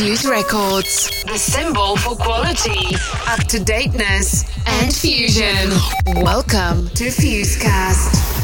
Fuse Records, the symbol for quality, up to dateness, and fusion. Welcome to Fusecast.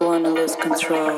Wanna lose control.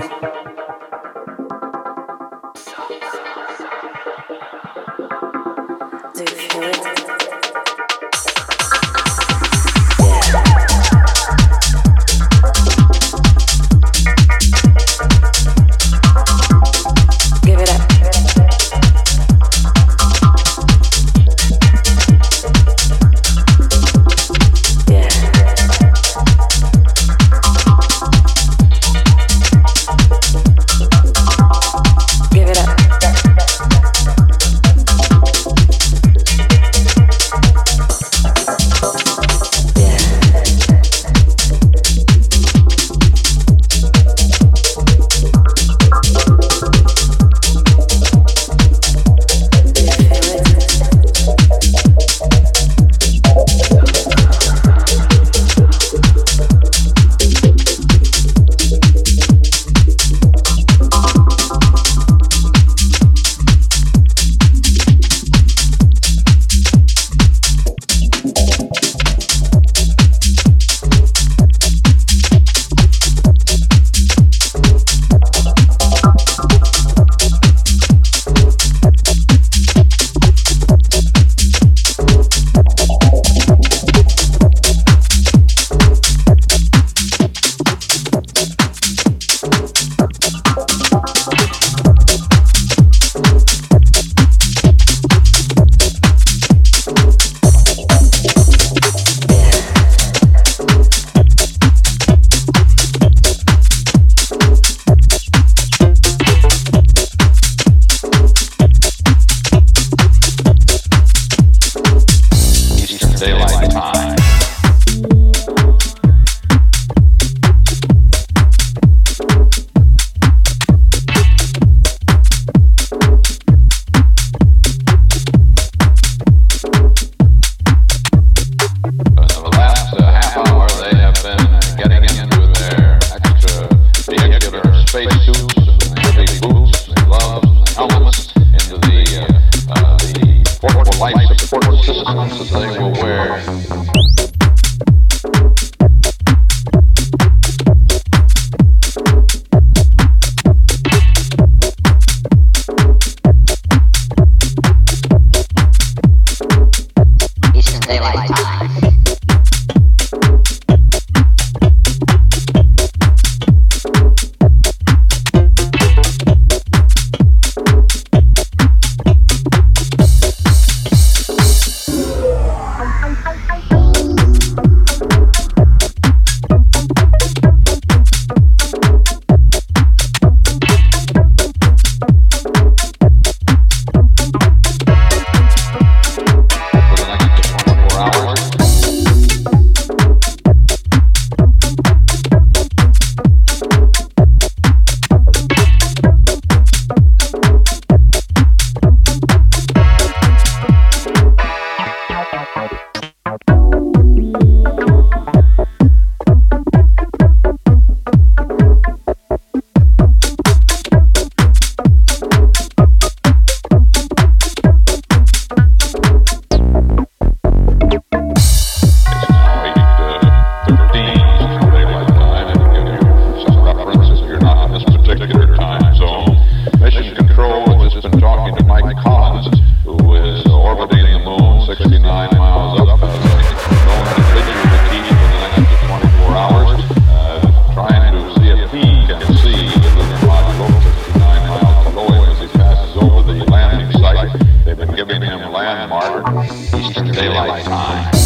landmark, Eastern Daylight Time.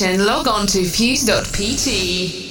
Information, log on to fuse.pt.